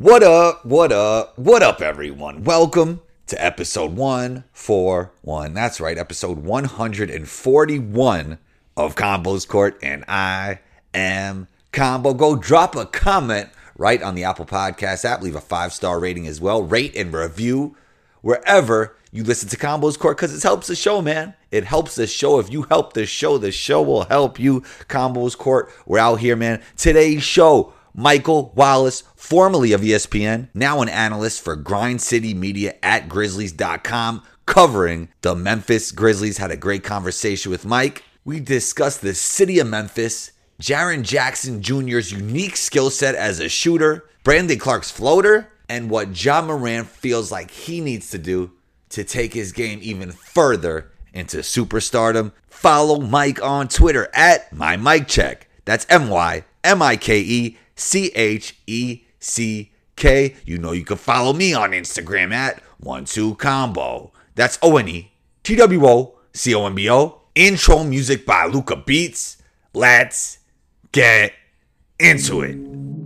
What up? What up? What up, everyone? Welcome to episode 141. That's right, episode 141 of Combos Court, and I am Combo. Go drop a comment right on the Apple Podcast app. Leave a five star rating as well. Rate and review wherever you listen to Combos Court because it helps the show, man. It helps the show. If you help the show, the show will help you. Combos Court, we're out here, man. Today's show Michael Wallace, formerly of ESPN, now an analyst for Grind City Media at Grizzlies.com, covering the Memphis Grizzlies. Had a great conversation with Mike. We discussed the city of Memphis, Jaren Jackson Jr.'s unique skill set as a shooter, Brandon Clarke's floater, and what Ja Morant feels like he needs to do to take his game even further into superstardom. Follow Mike on Twitter at MyMikeCheck. That's M Y M I K E C H E C K. You know you can follow me on Instagram at one two combo. That's O N E T W O C O M B O. Intro music by Luca Beats. Let's get into it.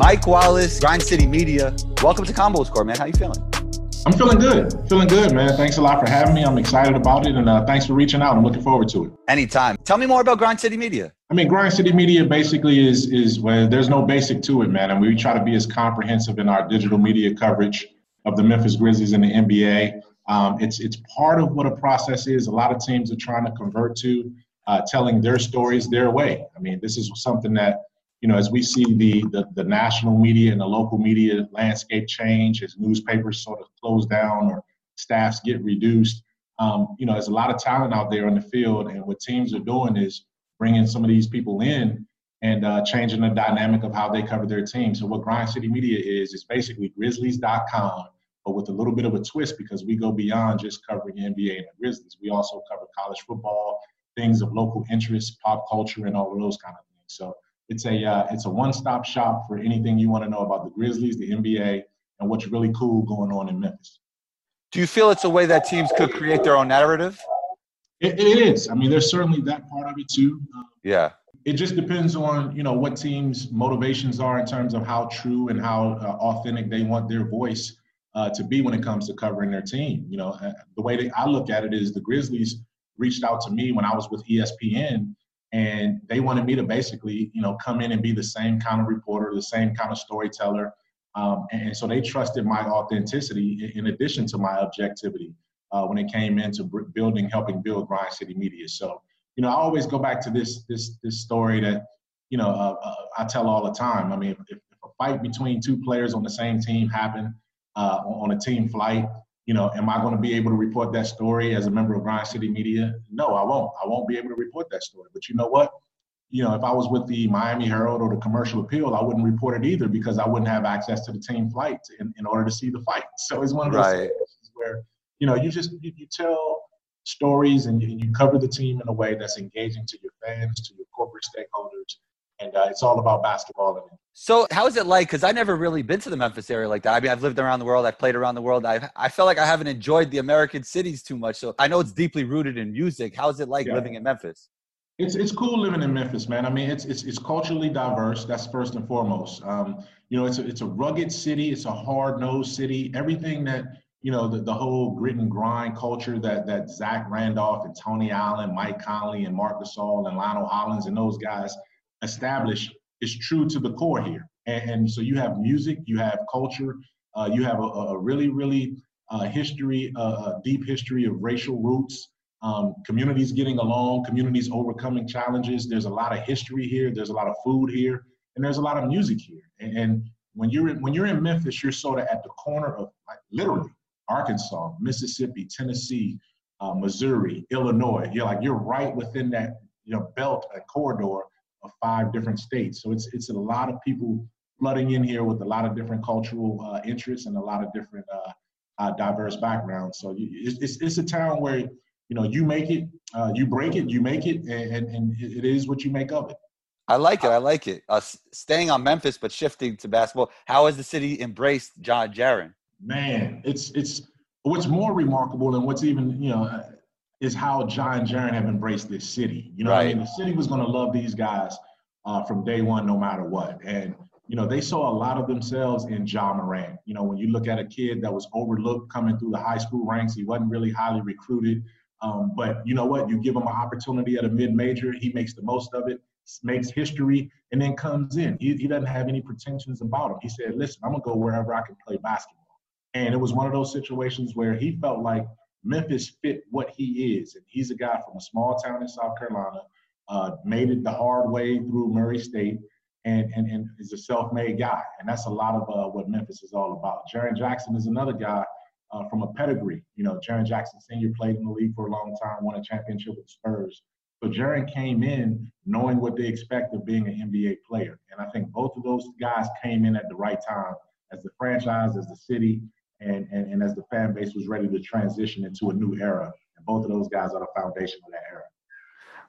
Mike Wallace, Grind City Media. Welcome to Combos Court, man. How you feeling? I'm feeling good. Feeling good, man. Thanks a lot for having me. I'm excited about it, and uh, thanks for reaching out. I'm looking forward to it. Anytime. Tell me more about Grind City Media. I mean, Grind City Media basically is is well, there's no basic to it, man. And we try to be as comprehensive in our digital media coverage of the Memphis Grizzlies and the NBA. Um, it's it's part of what a process is. A lot of teams are trying to convert to uh, telling their stories their way. I mean, this is something that you know, as we see the, the, the national media and the local media landscape change, as newspapers sort of close down or staffs get reduced, um, you know, there's a lot of talent out there on the field, and what teams are doing is bringing some of these people in and uh, changing the dynamic of how they cover their team. So what Grind City Media is is basically Grizzlies.com, but with a little bit of a twist because we go beyond just covering NBA and the Grizzlies. We also cover college football, things of local interest, pop culture, and all of those kind of things. So it's a uh, it's a one-stop shop for anything you want to know about the Grizzlies, the NBA, and what's really cool going on in Memphis. Do you feel it's a way that teams could create their own narrative? it, it is. I mean, there's certainly that part of it too. Uh, Yeah. it just depends on you know what teams' motivations are in terms of how true and how uh, authentic they want their voice uh, to be when it comes to covering their team. You know, uh, the way that I look at it is the Grizzlies reached out to me when I was with ESPN, and they wanted me to basically you know come in and be the same kind of reporter, the same kind of storyteller, um, and, so they trusted my authenticity in addition to my objectivity uh, when it came into building, helping build Grind City Media. So you know, I always go back to this this this story that you know uh, uh, I tell all the time. I mean, if, if a fight between two players on the same team happened uh, on a team flight, you know, am I going to be able to report that story as a member of Grind City Media? No, I won't. I won't be able to report that story. But you know what? You know, if I was with the Miami Herald or the Commercial Appeal, I wouldn't report it either because I wouldn't have access to the team flight in, in order to see the fight. So it's one of those Right. situations where you know you just you, you tell stories and you, you cover the team in a way that's engaging to your fans, to your corporate stakeholders, and uh, it's all about basketball. And So how is it like? Because I've never really been to the Memphis area like that. I mean, I've lived around the world. I've played around the world. I I felt like I haven't enjoyed the American cities too much. So I know it's deeply rooted in music. How is it like Yeah. living in Memphis? It's it's cool living in Memphis, man. I mean, it's it's it's culturally diverse. That's first and foremost. Um, you know, it's a it's a rugged city. It's a hard nosed city. Everything that you know, the, the whole grit and grind culture that that Zach Randolph and Tony Allen, Mike Conley and Marc Gasol and Lionel Hollins and those guys established is true to the core here. And, and so you have music, you have culture, uh, you have a, a really really uh, history, uh, a deep history of racial roots um, communities getting along, communities overcoming challenges. There's a lot of history here. There's a lot of food here, and there's a lot of music here. And, and when you're in, when you're in Memphis, you're sort of at the corner of like literally Arkansas, Mississippi, Tennessee, uh, Missouri, Illinois. You're like you're right within that you know belt and corridor of five different states. So it's it's a lot of people flooding in here with a lot of different cultural uh, interests and a lot of different uh, uh, diverse backgrounds. So it's, it's, it's a town where you know you make it, uh, you break it, you make it, and, and it is what you make of it. I like it. I like it. Uh, staying on Memphis, but shifting to basketball. How has the city embraced John Jaren? Man, it's it's what's more remarkable and what's even you know is how John Jaren have embraced this city. You know, right. I mean, the city was going to love these guys uh, from day one, no matter what. And you know, they saw a lot of themselves in Ja Morant. You know, when you look at a kid that was overlooked coming through the high school ranks, he wasn't really highly recruited. Um, but you know what? You give him an opportunity at a mid-major, he makes the most of it, makes history, and then comes in. He, he doesn't have any pretensions about him. He said, "Listen, I'm gonna go wherever I can play basketball." And it was one of those situations where he felt like Memphis fit what he is, and he's a guy from a small town in South Carolina, uh, made it the hard way through Murray State and, and, and is a self-made guy. And that's a lot of uh, what Memphis is all about. Jaren Jackson is another guy uh, from a pedigree. You know, Jaren Jackson Sr. played in the league for a long time, won a championship with the Spurs. So Jaren came in knowing what they expect of being an NBA player. And I think both of those guys came in at the right time as the franchise, as the city, and, and, and as the fan base was ready to transition into a new era. And both of those guys are the foundation of that era.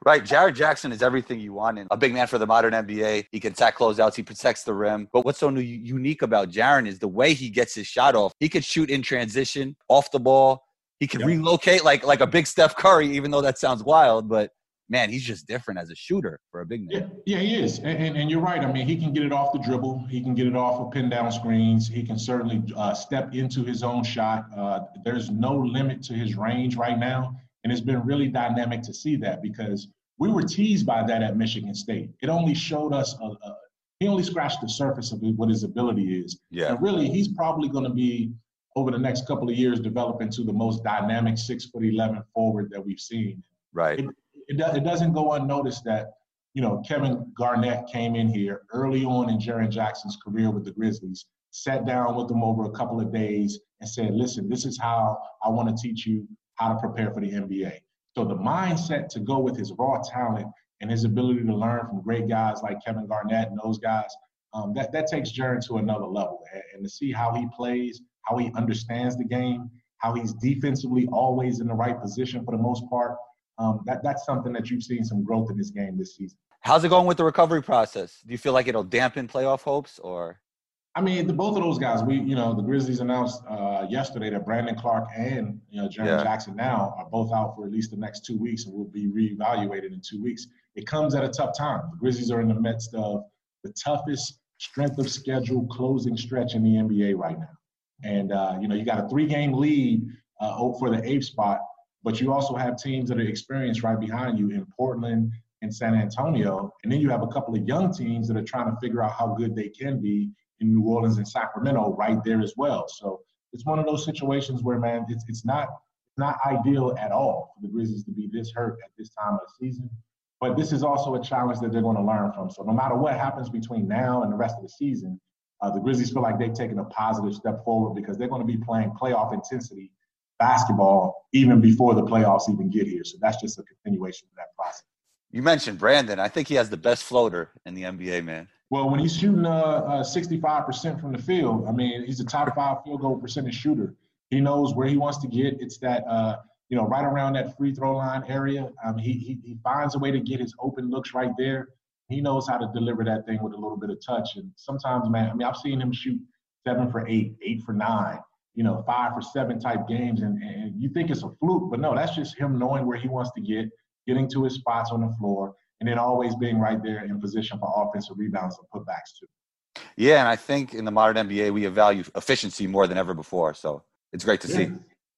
Right. Jaren Jackson is everything you want and a big man for the modern NBA. He can attack closeouts. He protects the rim. But what's so new, unique about Jaren is the way he gets his shot off. He could shoot in transition, off the ball. He can yep. relocate like like a big Steph Curry, even though that sounds wild. But man, he's just different as a shooter for a big man. Yeah, yeah he is. And, and, and, you're right. I mean, he can get it off the dribble. He can get it off of pin down screens. He can certainly uh, step into his own shot. Uh, there's no limit to his range right now. And it's been really dynamic to see that because we were teased by that at Michigan State. It only showed us a, a he only scratched the surface of what his ability is. Yeah. And really, he's probably going to be over the next couple of years develop into the most dynamic six foot eleven forward that we've seen. Right. It, it, do, it doesn't go unnoticed that you know Kevin Garnett came in here early on in Jaren Jackson's career with the Grizzlies, sat down with them over a couple of days, and said, "Listen, this is how I want to teach you how to prepare for the NBA." So the mindset to go with his raw talent and his ability to learn from great guys like Kevin Garnett and those guys, um, that, that takes Jaren to another level. And, and, to see how he plays, how he understands the game, how he's defensively always in the right position for the most part, um, that, that's something that you've seen some growth in this game this season. How's it going with the recovery process? Do you feel like it'll dampen playoff hopes or? I mean, the, both of those guys. We, you know, the Grizzlies announced uh, yesterday that Brandon Clarke and you know Jaren yeah. Jackson now are both out for at least the next two weeks and will be reevaluated in two weeks. It comes at a tough time. The Grizzlies are in the midst of the toughest strength of schedule closing stretch in the NBA right now, and uh, you know you got a three-game lead uh, for the eighth spot, but you also have teams that are experienced right behind you in Portland and San Antonio, and then you have a couple of young teams that are trying to figure out how good they can be in New Orleans and Sacramento right there as well. So it's one of those situations where, man, it's, it's not not ideal at all for the Grizzlies to be this hurt at this time of the season. But this is also a challenge that they're going to learn from. So no matter what happens between now and the rest of the season, uh, the Grizzlies feel like they've taken a positive step forward because they're going to be playing playoff intensity basketball even before the playoffs even get here. So that's just a continuation of that process. You mentioned Brandon. I think he has the best floater in the NBA, man. Well, when he's shooting uh, uh, 65% from the field, I mean, he's a top five field goal percentage shooter. He knows where he wants to get. It's that, uh, you know, right around that free throw line area. Um, he, he, he finds a way to get his open looks right there. He knows how to deliver that thing with a little bit of touch. And sometimes, man, I mean, I've seen him shoot seven for eight, eight for nine, you know, five for seven type games. And, and you think it's a fluke, but no, that's just him knowing where he wants to get, getting to his spots on the floor, and then always being right there in position for offensive rebounds and putbacks too. Yeah, and I think in the modern NBA we value efficiency more than ever before. So it's great to yeah. see.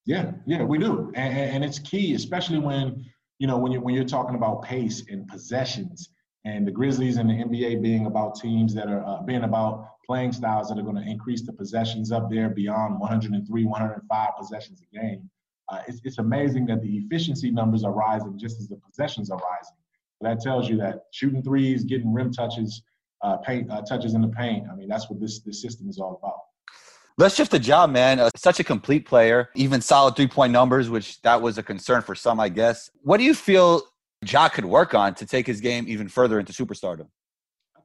Yeah, yeah, we do, and, and it's key, especially when you know when you when you're talking about pace and possessions, and the Grizzlies and the NBA being about teams that are uh, being about playing styles that are going to increase the possessions up there beyond 103, 105 possessions a game. Uh, it's, it's amazing that the efficiency numbers are rising just as the possessions are rising that tells you that shooting threes, getting rim touches, uh, paint uh, touches in the paint. I mean, that's what this this system is all about. Let's shift the job, man. Uh, such a complete player, even solid three point numbers, which that was a concern for some, I guess. What do you feel Ja could work on to take his game even further into superstardom?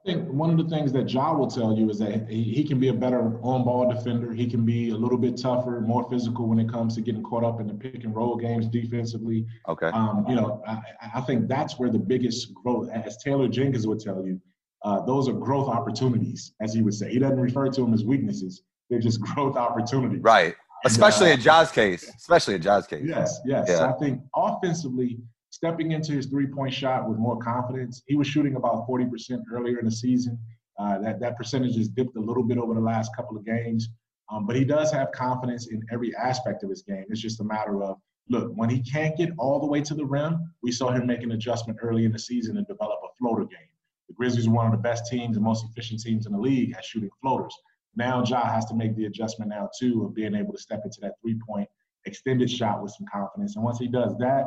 I think one of the things that Ja will tell you is that he, he can be a better on-ball defender. He can be a little bit tougher, more physical when it comes to getting caught up in the pick and roll games defensively. Okay. Um, you know, I, I think that's where the biggest growth, as Taylor Jenkins would tell you, uh, those are growth opportunities, as he would say. He doesn't refer to them as weaknesses; they're just growth opportunities. Right. Especially uh, in Ja's case. Especially in Ja's case. Yes, yes. Yeah. So I think offensively, stepping into his three-point shot with more confidence. He was shooting about 40% earlier in the season. Uh, that that percentage has dipped a little bit over the last couple of games, um, but he does have confidence in every aspect of his game. It's just a matter of look when he can't get all the way to the rim. We saw him make an adjustment early in the season and develop a floater game. The Grizzlies are one of the best teams and most efficient teams in the league at shooting floaters. Now Ja has to make the adjustment now too of being able to step into that three-point extended shot with some confidence. And once he does that,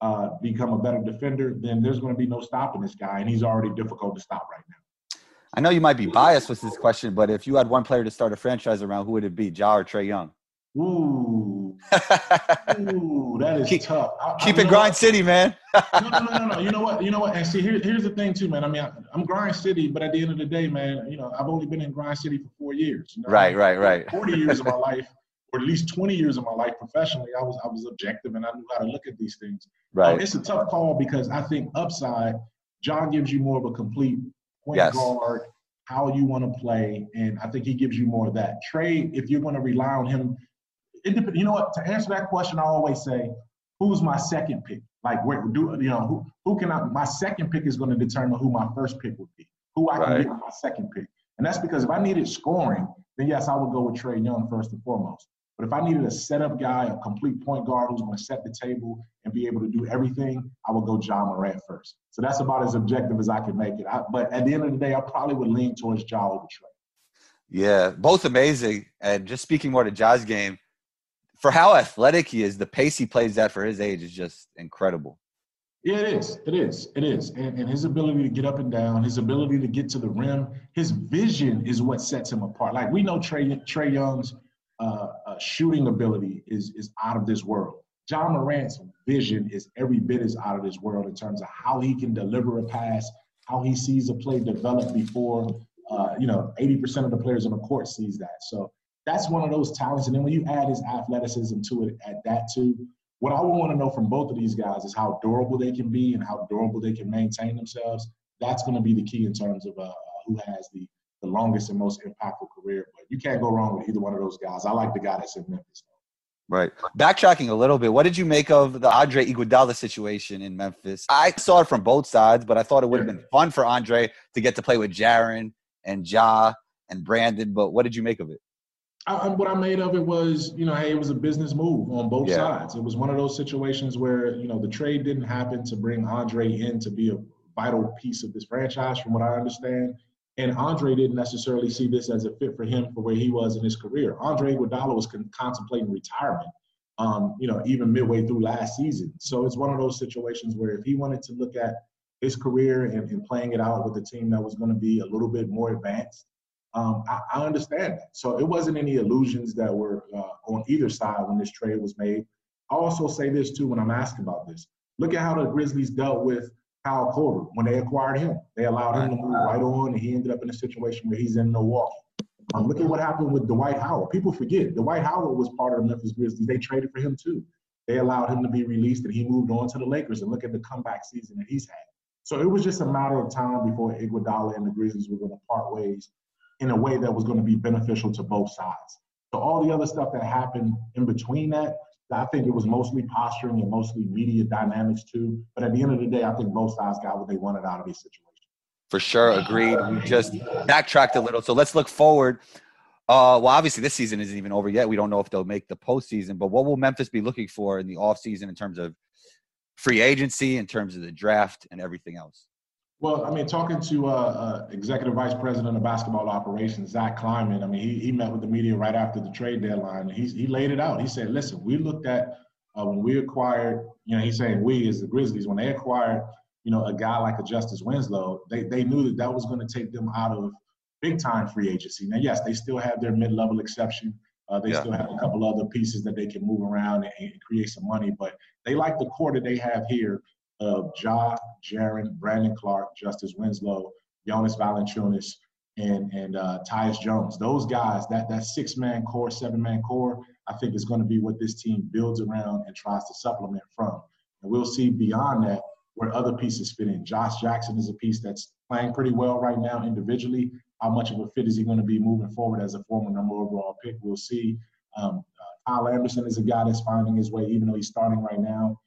uh, become a better defender, then there's going to be no stopping this guy, and he's already difficult to stop right now. I know you might be biased with this question, but if you had one player to start a franchise around, who would it be? Ja or Trae Young? Ooh, ooh, that is Keep- tough. I- I- Keep you it grind what? city, man. no, no, no, no, no. You know what? You know what? And see, here, here's the thing, too, man. I mean, I, I'm Grind City, but at the end of the day, man, you know, I've only been in Grind City for four years. You know? Right, right, right. 40 years of my life, or at least 20 years of my life professionally, I was I was objective and I knew how to look at these things. Um, Right. it's a tough call because I think upside, John gives you more of a complete point Yes. guard, how you want to play, and I think he gives you more of that. Trae, if you're going to rely on him, it dep- you know what? To answer that question, I always say, who's my second pick? Like, where do you know who who can I? My second pick is going to determine who my first pick would be, who I can Right. get my second pick, and that's because if I needed scoring, then yes, I would go with Trae Young first and foremost. But if I needed a setup guy, a complete point guard who's going to set the table and be able to do everything, I would go Ja Morant first. So that's about as objective as I can make it. I, but at the end of the day, I probably would lean towards Ja over Trae. Yeah, both amazing. And just speaking more to Ja's game, for how athletic he is, the pace he plays at for his age is just incredible. Yeah, it is. It is. It is. And, and his ability to get up and down, his ability to get to the rim, his vision is what sets him apart. Like we know Trae Trae Young's uh, uh, shooting ability is is out of this world. Ja Morant's vision is every bit as out of this world in terms of how he can deliver a pass, how he sees a play develop before. Uh, you know, 80% of the players on the court sees that. So that's one of those talents. And then when you add his athleticism to it at that too, what I want to know from both of these guys is how durable they can be and how durable they can maintain themselves. That's going to be the key in terms of uh, who has the, the longest and most impactful career. But you can't go wrong with either one of those guys. I like the guy that's in Memphis. Right. Backtracking a little bit, what did you make of the Andre Iguodala situation in Memphis? I saw it from both sides, but I thought it would have been fun for Andre to get to play with Jaren and Ja and Brandon. But what did you make of it? I, what I made of it was, you know, hey, it was a business move on both Yeah. sides. It was one of those situations where, you know, the trade didn't happen to bring Andre in to be a vital piece of this franchise, from what I understand. And Andre didn't necessarily see this as a fit for him for where he was in his career. Andre Iguodala was con- contemplating retirement, um, you know, even midway through last season. So it's one of those situations where if he wanted to look at his career and, and playing it out with a team that was going to be a little bit more advanced, um, I, I understand that. So it wasn't any illusions that were uh, on either side when this trade was made. I also say this too when I'm asked about this. Look at how the Grizzlies dealt with Kyle Korver when they acquired him. They allowed him to move right on, and he ended up in a situation where he's in Milwaukee. Um, look at what happened with Dwight Howard. People forget Dwight Howard was part of the Memphis Grizzlies. They traded for him too. They allowed him to be released, and he moved on to the Lakers. And look at the comeback season that he's had. So it was just a matter of time before Iguodala and the Grizzlies were going to part ways in a way that was going to be beneficial to both sides. So all the other stuff that happened in between that, I think it was mostly posturing and mostly media dynamics too. But at the end of the day, I think both sides got what they wanted out of this situation. For sure, agreed. We just backtracked a little. So let's look forward. Uh, well, obviously, this season isn't even over yet. We don't know if they'll make the postseason, but what will Memphis be looking for in the offseason in terms of free agency, in terms of the draft, and everything else? Well, I mean, talking to uh, uh, Executive Vice President of Basketball Operations, Zach Kleiman, I mean, he, he met with the media right after the trade deadline. And he, he laid it out. He said, listen, we looked at uh, when we acquired, you know, he's saying we as the Grizzlies, when they acquired, you know, a guy like a Justice Winslow, they, they knew that that was going to take them out of big time free agency. Now, yes, they still have their mid level exception. Uh, they Yeah. still have a couple other pieces that they can move around and, and create some money, but they like the core that they have here of Ja, Jaren, Brandon Clarke, Justice Winslow, Jonas Valanciunas, and and uh, Tyus Jones. Those guys, that that six man core, seven man core, I think is going to be what this team builds around and tries to supplement from. And we'll see beyond that where other pieces fit in. Josh Jackson is a piece that's playing pretty well right now individually. How much of a fit is he going to be moving forward as a former number overall pick? We'll see. Um, uh, Kyle Anderson is a guy that's finding his way, even though he's starting right now.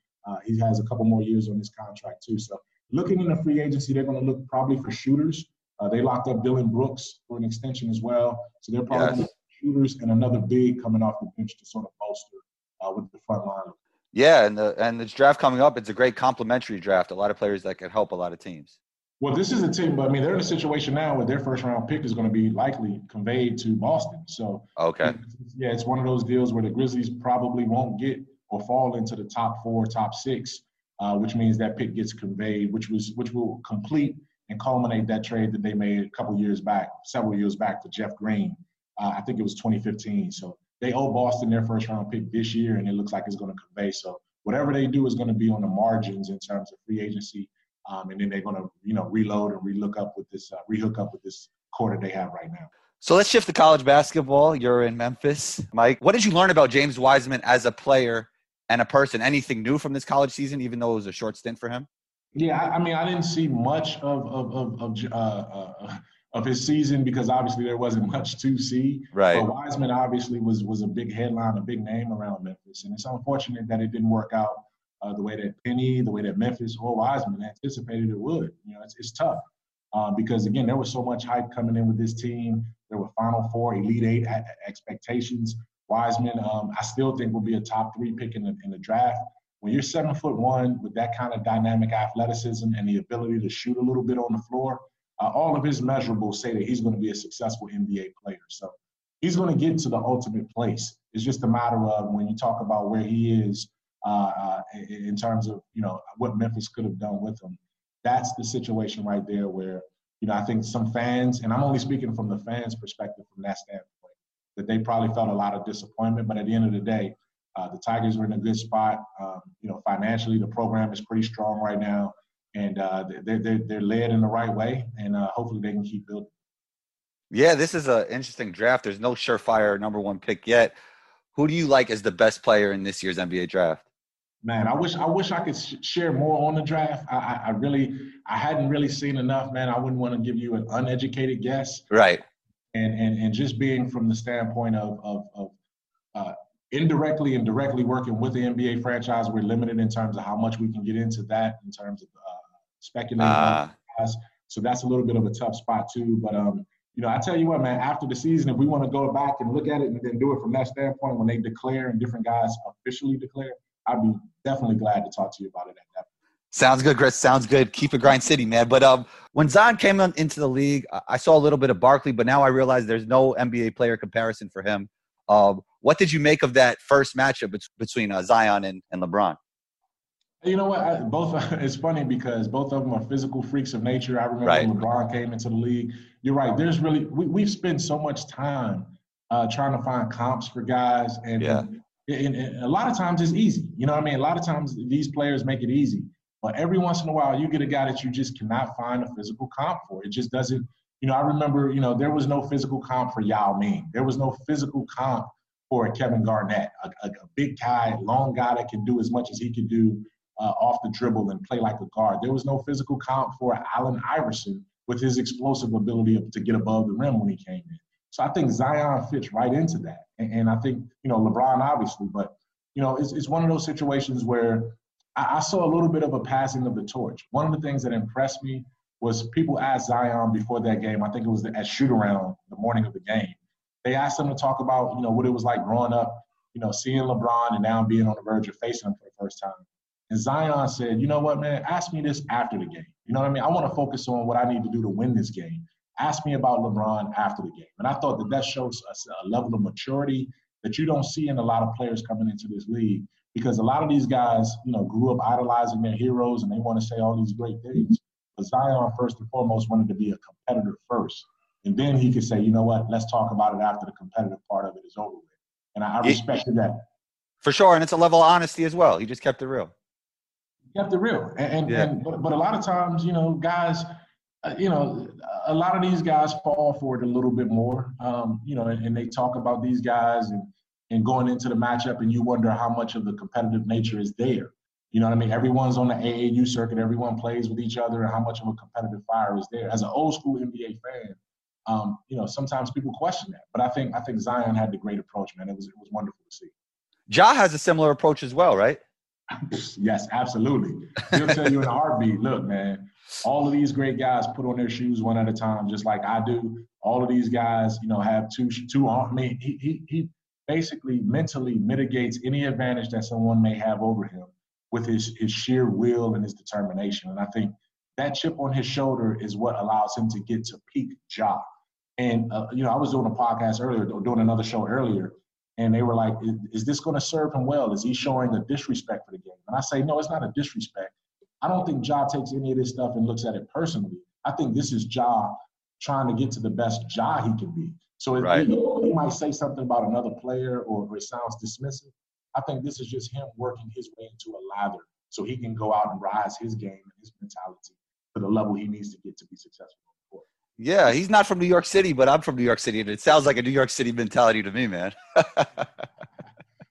He has a couple more years on his contract too. So looking in the free agency, they're going to look probably for shooters. Uh, they locked up Dillon Brooks for an extension as well. So they're probably yes. shooters and another big coming off the bench to sort of bolster uh, with the front line. Yeah, and the and this draft coming up, it's a great complementary draft. A lot of players that can help a lot of teams. Well, this is a team, but I mean, they're in a situation now where their first round pick is going to be likely conveyed to Boston. So, okay, yeah, it's one of those deals where the Grizzlies probably won't get or fall into the top four, top six, uh, which means that pick gets conveyed, which was which will complete and culminate that trade that they made a couple years back, several years back to Jeff Green. Uh, I think it was 2015. So they owe Boston their first round pick this year, and it looks like it's going to convey. So whatever they do is going to be on the margins in terms of free agency, um, and then they're going to you know reload and relook up with this uh, rehook up with this quarter they have right now. So let's shift to college basketball. You're in Memphis, Mike. What did you learn about James Wiseman as a player and a person? Anything new from this college season, even though it was a short stint for him? Yeah, I, I mean, I didn't see much of of of, of uh, uh, of his season because obviously there wasn't much to see. Right. But Wiseman obviously was was a big headline, a big name around Memphis, and it's unfortunate that it didn't work out uh, the way that Penny, the way that Memphis or Wiseman anticipated it would. You know, it's it's tough uh, because again there was so much hype coming in with this team. There were Final Four, Elite Eight expectations. Wiseman, um, I still think will be a top three pick in the in the draft. When you're seven foot one with that kind of dynamic athleticism and the ability to shoot a little bit on the floor, uh, all of his measurables say that he's going to be a successful NBA player. So he's going to get to the ultimate place. It's just a matter of when you talk about where he is uh, uh, in terms of you know what Memphis could have done with him. That's the situation right there where you know I think some fans, and I'm only speaking from the fans' perspective from that standpoint, that they probably felt a lot of disappointment. But at the end of the day, uh, the Tigers are in a good spot. Um, you know, financially, the program is pretty strong right now and uh, they're, they're, they're led in the right way, and uh, hopefully they can keep building. Yeah, this is an interesting draft. There's no surefire number one pick yet. Who do you like as the best player in this year's NBA draft? Man, I wish I wish I could sh- share more on the draft. I, I, I, really I hadn't really seen enough, man. I wouldn't want to give you an uneducated guess. Right. And and and just being from the standpoint of of, of uh, indirectly and directly working with the NBA franchise, we're limited in terms of how much we can get into that in terms of uh, speculating. Uh, so that's a little bit of a tough spot too. But um, you know, I tell you what, man. After the season, if we want to go back and look at it and then do it from that standpoint, when they declare and different guys officially declare, I'd be definitely glad to talk to you about it at that. Point. Sounds good, Chris. Sounds good. Keep it grind city, man. But um, when Zion came on, into the league, I saw a little bit of Barkley, but now I realize there's no NBA player comparison for him. Um, what did you make of that first matchup between uh, Zion and, and LeBron? You know what? I, both it's funny because both of them are physical freaks of nature. I remember right. when LeBron came into the league. You're right. There's really we, we've spent so much time uh, trying to find comps for guys, and, yeah. and, and, a lot of times it's easy. You know what I mean? A lot of times these players make it easy, but every once in a while you get a guy that you just cannot find a physical comp for. It just doesn't. You know, I remember. You know, there was no physical comp for Yao Ming. There was no physical comp for Kevin Garnett, a, a, a big guy, long guy that can do as much as he could do uh, off the dribble and play like a guard. There was no physical comp for Allen Iverson with his explosive ability to get above the rim when he came in. So I think Zion fits right into that. And, and I think, you know, LeBron obviously, but, you know, it's, it's one of those situations where I, I saw a little bit of a passing of the torch. One of the things that impressed me was people asked Zion before that game, I think it was at shoot around the morning of the game. They asked him to talk about, you know, what it was like growing up, you know, seeing LeBron and now being on the verge of facing him for the first time. And Zion said, you know what, man, ask me this after the game. You know what I mean? I want to focus on what I need to do to win this game. Ask me about LeBron after the game. And I thought that that shows a, a level of maturity that you don't see in a lot of players coming into this league because a lot of these guys, you know, grew up idolizing their heroes and they want to say all these great things. But Zion, first and foremost, wanted to be a competitor first. And then he could say, you know what, let's talk about it after the competitive part of it is over with. And I, I respected that. For sure. And it's a level of honesty as well. He just kept it real kept it real. And, and, yeah. and but, but, a lot of times, you know, guys, uh, you know, a lot of these guys fall for it a little bit more. Um, you know, and, and, they talk about these guys and and going into the matchup, and you wonder how much of the competitive nature is there. You know what I mean? Everyone's on the AAU circuit. Everyone plays with each other, and how much of a competitive fire is there? As an old school NBA fan, um, you know, sometimes people question that. But I think I think Zion had the great approach, man. It was it was wonderful to see. Ja has a similar approach as well, right? yes, absolutely. He'll tell you in a heartbeat, look, man, all of these great guys put on their shoes one at a time, just like I do. All of these guys, you know, have two two I mean, he he he basically mentally mitigates any advantage that someone may have over him with his his sheer will and his determination. And I think that chip on his shoulder is what allows him to get to peak Ja. And uh, you know, I was doing a podcast earlier, doing another show earlier, and they were like, "Is, is this going to serve him well? Is he showing a disrespect for the game?" And I say, "No, it's not a disrespect. I don't think Ja takes any of this stuff and looks at it personally. I think this is Ja trying to get to the best Ja he can be. So right. he, he, might say something about another player or, or it sounds dismissive. I think this is just him working his way into a lather so he can go out and rise his game and his mentality to the level he needs to get to be successful. Yeah, he's not from New York City, but I'm from New York City, and it sounds like a New York City mentality to me, man.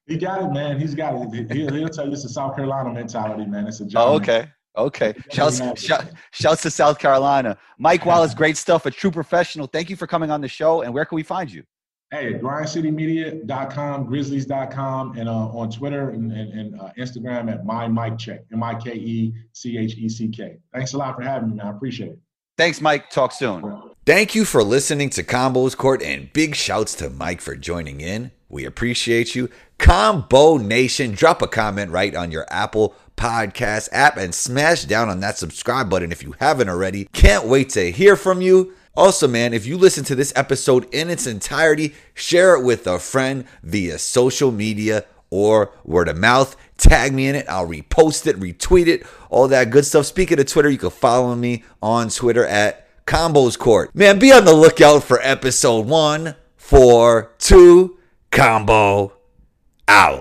he got it, man. He's got it. He'll, he'll tell you it's a South Carolina mentality, man. It's a job. Oh, okay. Okay. Shouts, shout, shouts to South Carolina. Mike Wallace, great stuff. A true professional. Thank you for coming on the show. And where can we find you? Hey, GrindCityMedia.com, Grizzlies.com, and uh, on Twitter and, and, and uh, Instagram at my Mike Check, M I K E C H E C K. Thanks a lot for having me, man. I appreciate it. Thanks, Mike. Talk soon. Thank you for listening to Combos Court, and big shouts to Mike for joining in. We appreciate you. Combo Nation, drop a comment right on your Apple Podcast app and smash down on that subscribe button if you haven't already. Can't wait to hear from you. Also, man, if you listen to this episode in its entirety, share it with a friend via social media or word of mouth. Tag me in it. I'll repost it, retweet it, all that good stuff. Speaking of Twitter, you can follow me on Twitter at Combos Court. Man, be on the lookout for episode one, four, two, combo out.